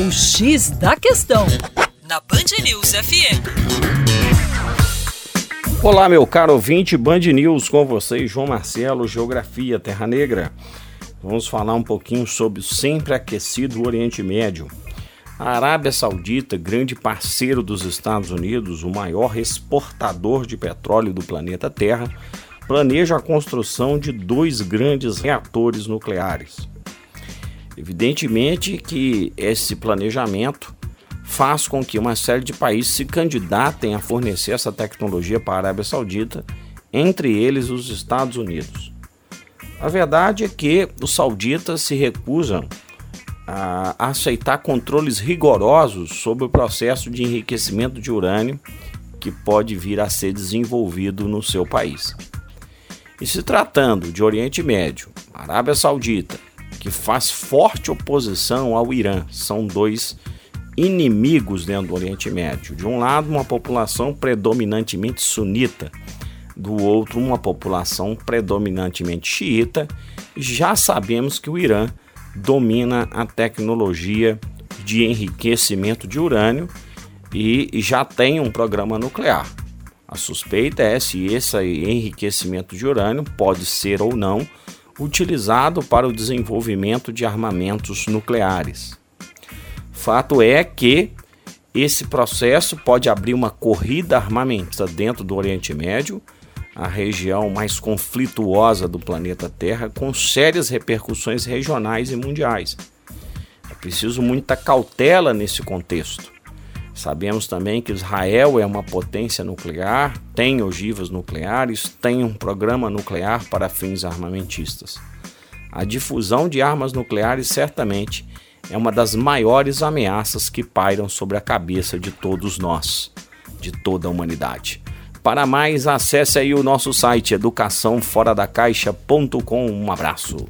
O X da Questão, na Band News FM. Olá, meu caro ouvinte, Band News com vocês, João Marcelo, Geografia Terra Negra. Vamos falar um pouquinho sobre o sempre aquecido Oriente Médio. A Arábia Saudita, grande parceiro dos Estados Unidos, o maior exportador de petróleo do planeta Terra, planeja a construção de dois grandes reatores nucleares. Evidentemente que esse planejamento faz com que uma série de países se candidatem a fornecer essa tecnologia para a Arábia Saudita, entre eles os Estados Unidos. A verdade é que os sauditas se recusam a aceitar controles rigorosos sobre o processo de enriquecimento de urânio que pode vir a ser desenvolvido no seu país. E se tratando de Oriente Médio, Arábia Saudita, que faz forte oposição ao Irã, são dois inimigos dentro do Oriente Médio. De um lado, uma população predominantemente sunita, do outro, uma população predominantemente xiita. Já sabemos que o Irã domina a tecnologia de enriquecimento de urânio e já tem um programa nuclear. A suspeita é se esse enriquecimento de urânio pode ser ou não utilizado para o desenvolvimento de armamentos nucleares. Fato é que esse processo pode abrir uma corrida armamentista dentro do Oriente Médio, a região mais conflituosa do planeta Terra, com sérias repercussões regionais e mundiais. É preciso muita cautela nesse contexto. Sabemos também que Israel é uma potência nuclear, tem ogivas nucleares, tem um programa nuclear para fins armamentistas. A difusão de armas nucleares certamente é uma das maiores ameaças que pairam sobre a cabeça de todos nós, de toda a humanidade. Para mais, acesse aí o nosso site educaçãoforadacaixa.com. Um abraço.